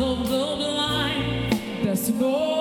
of the blind. There's no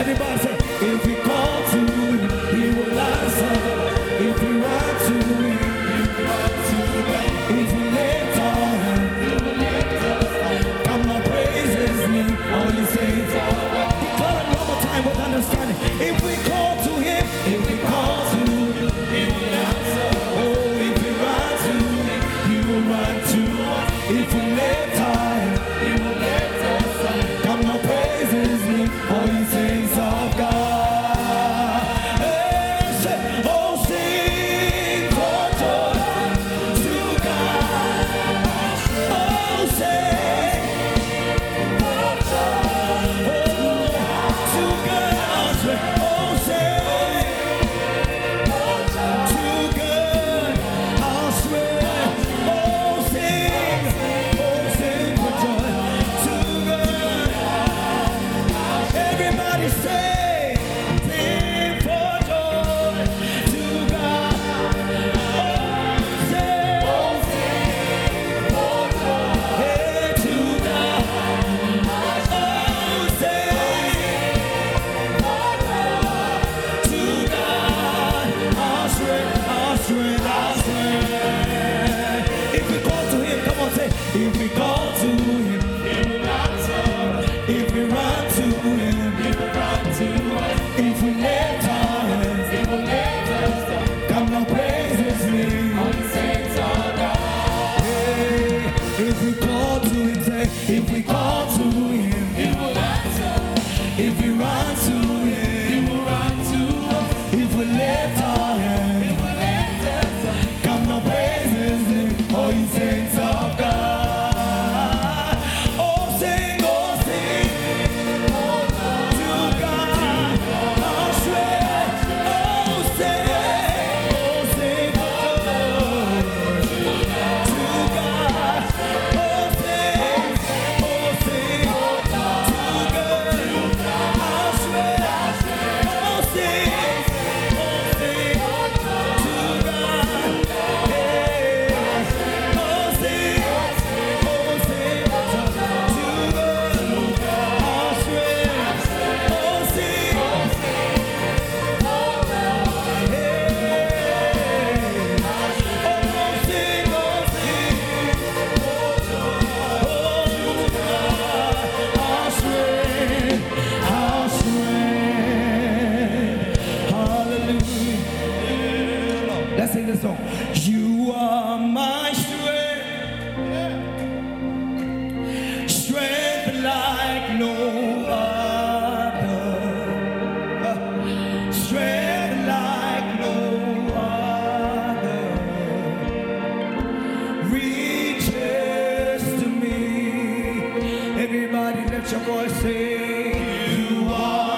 everybody Everybody let your voice, say, You are.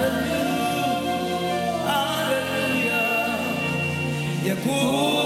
Hallelujah. Hallelujah.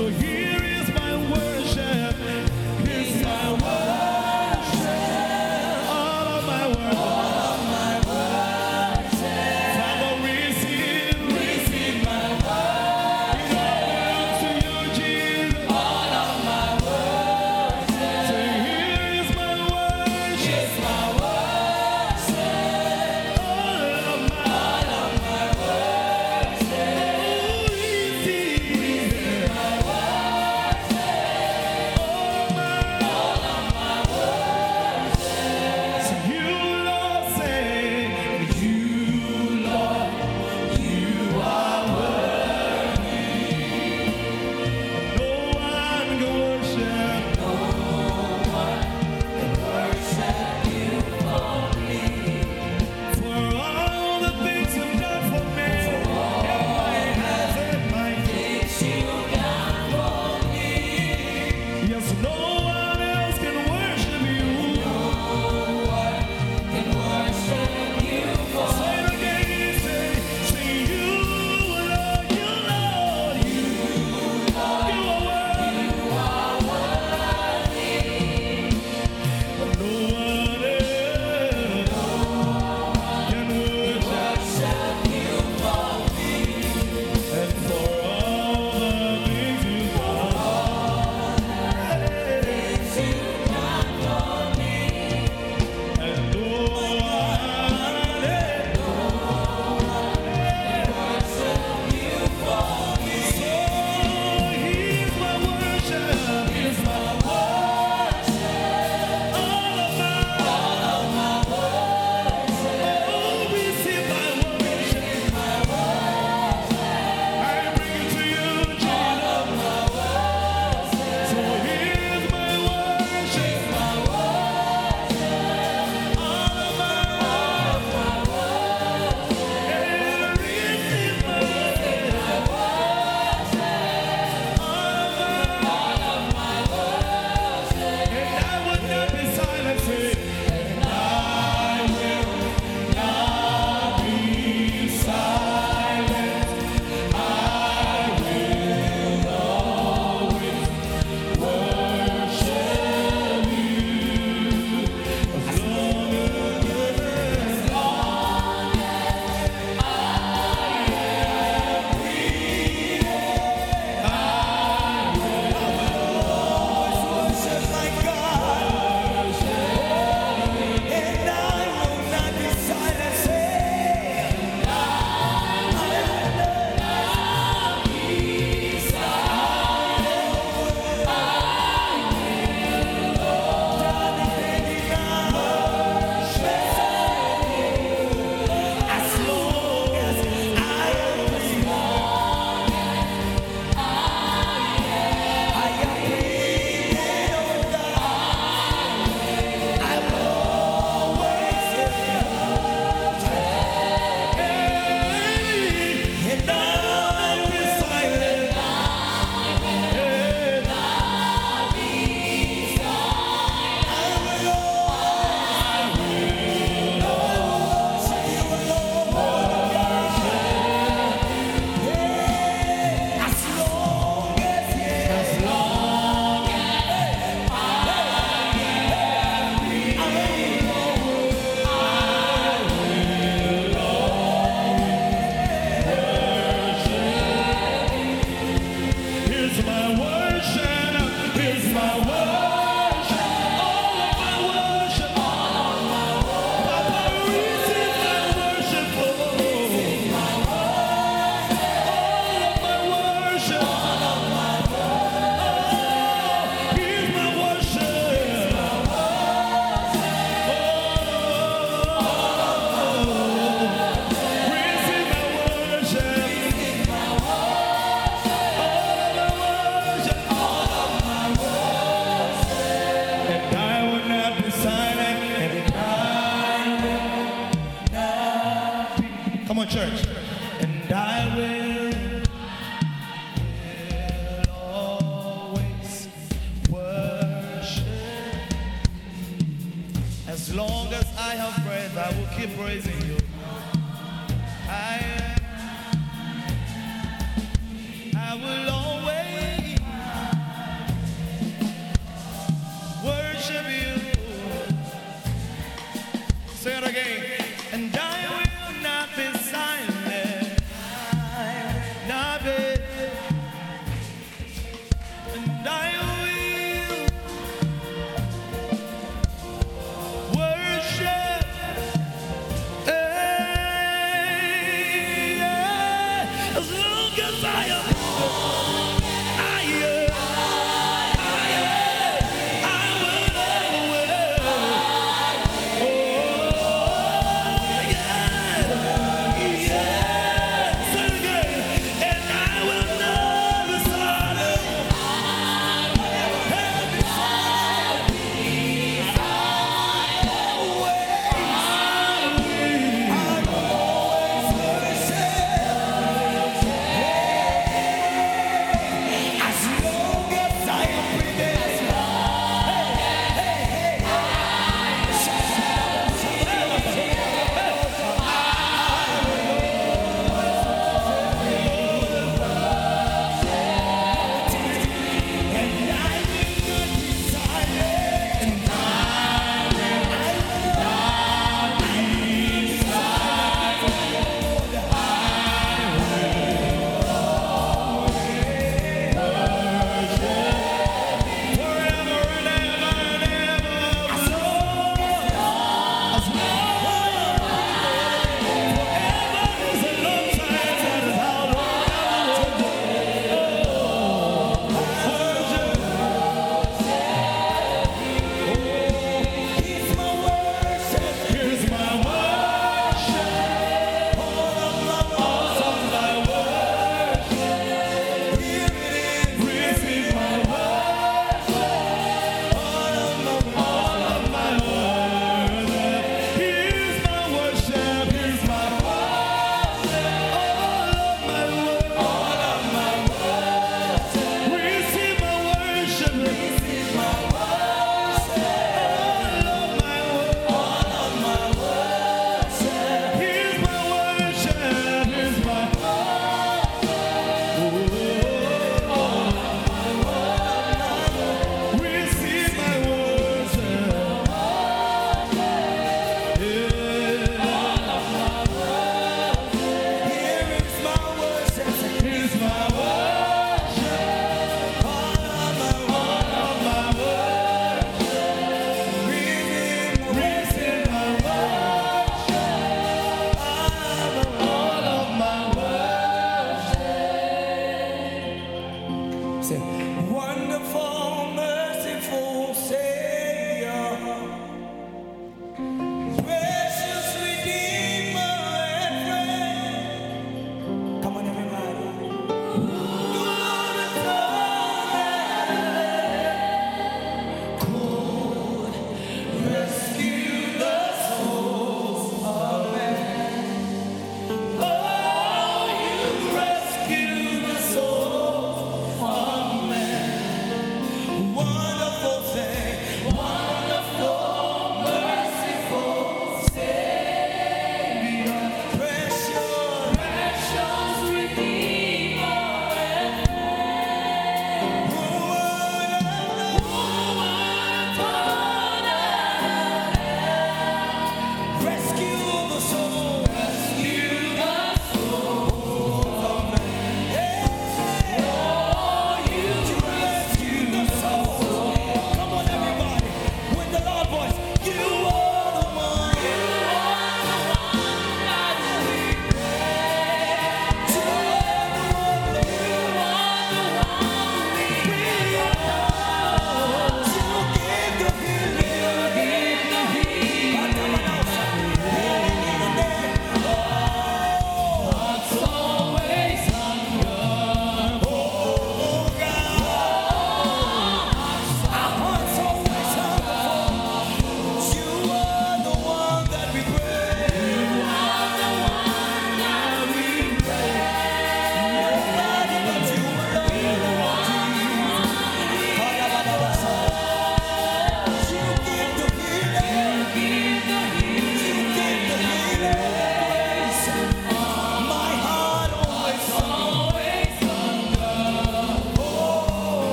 So here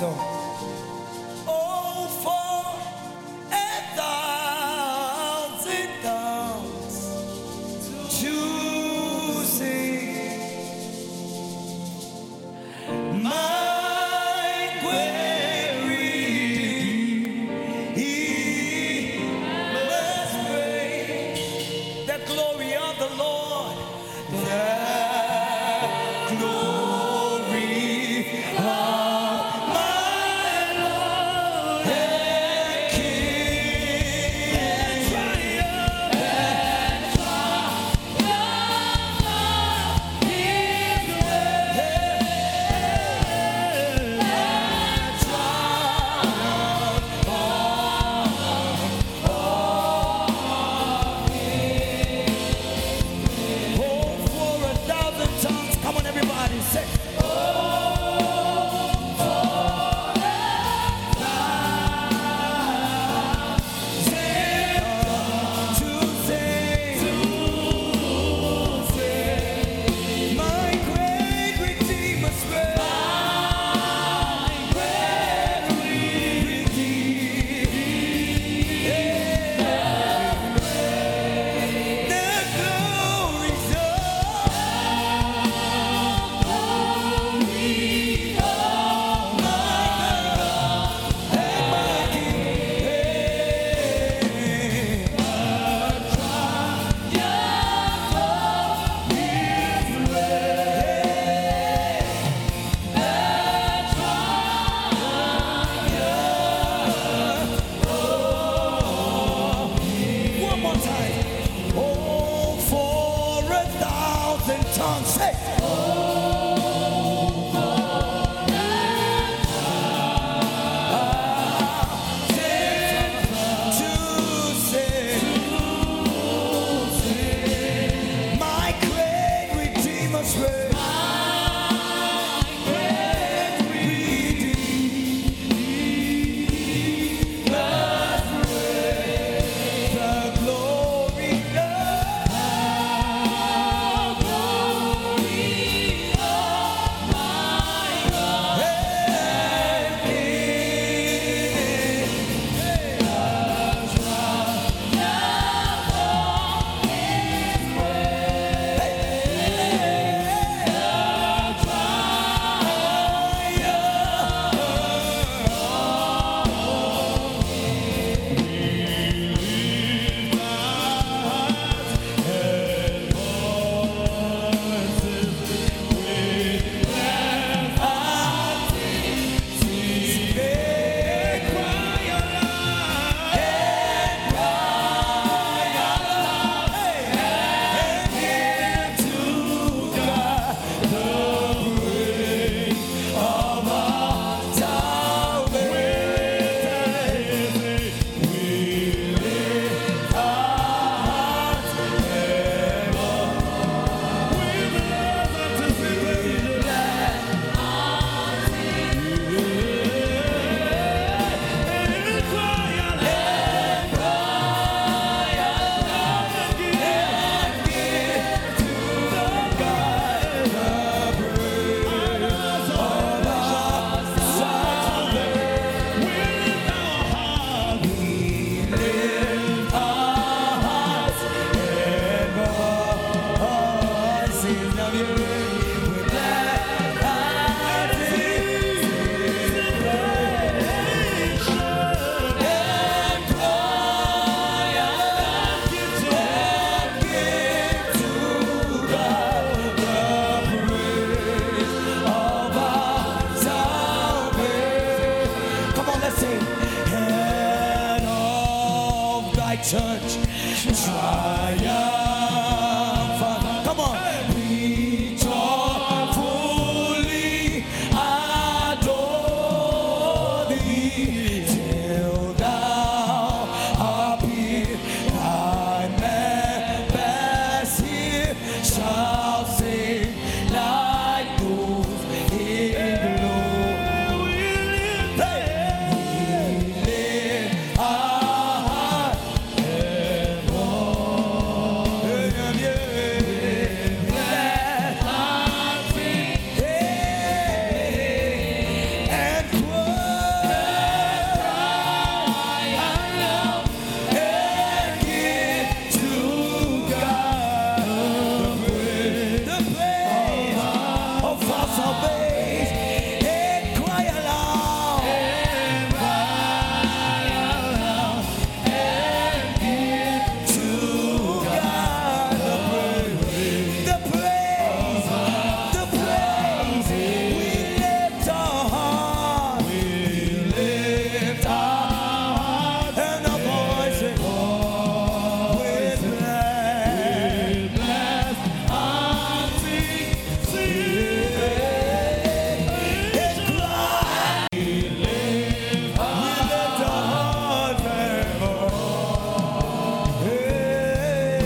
있어.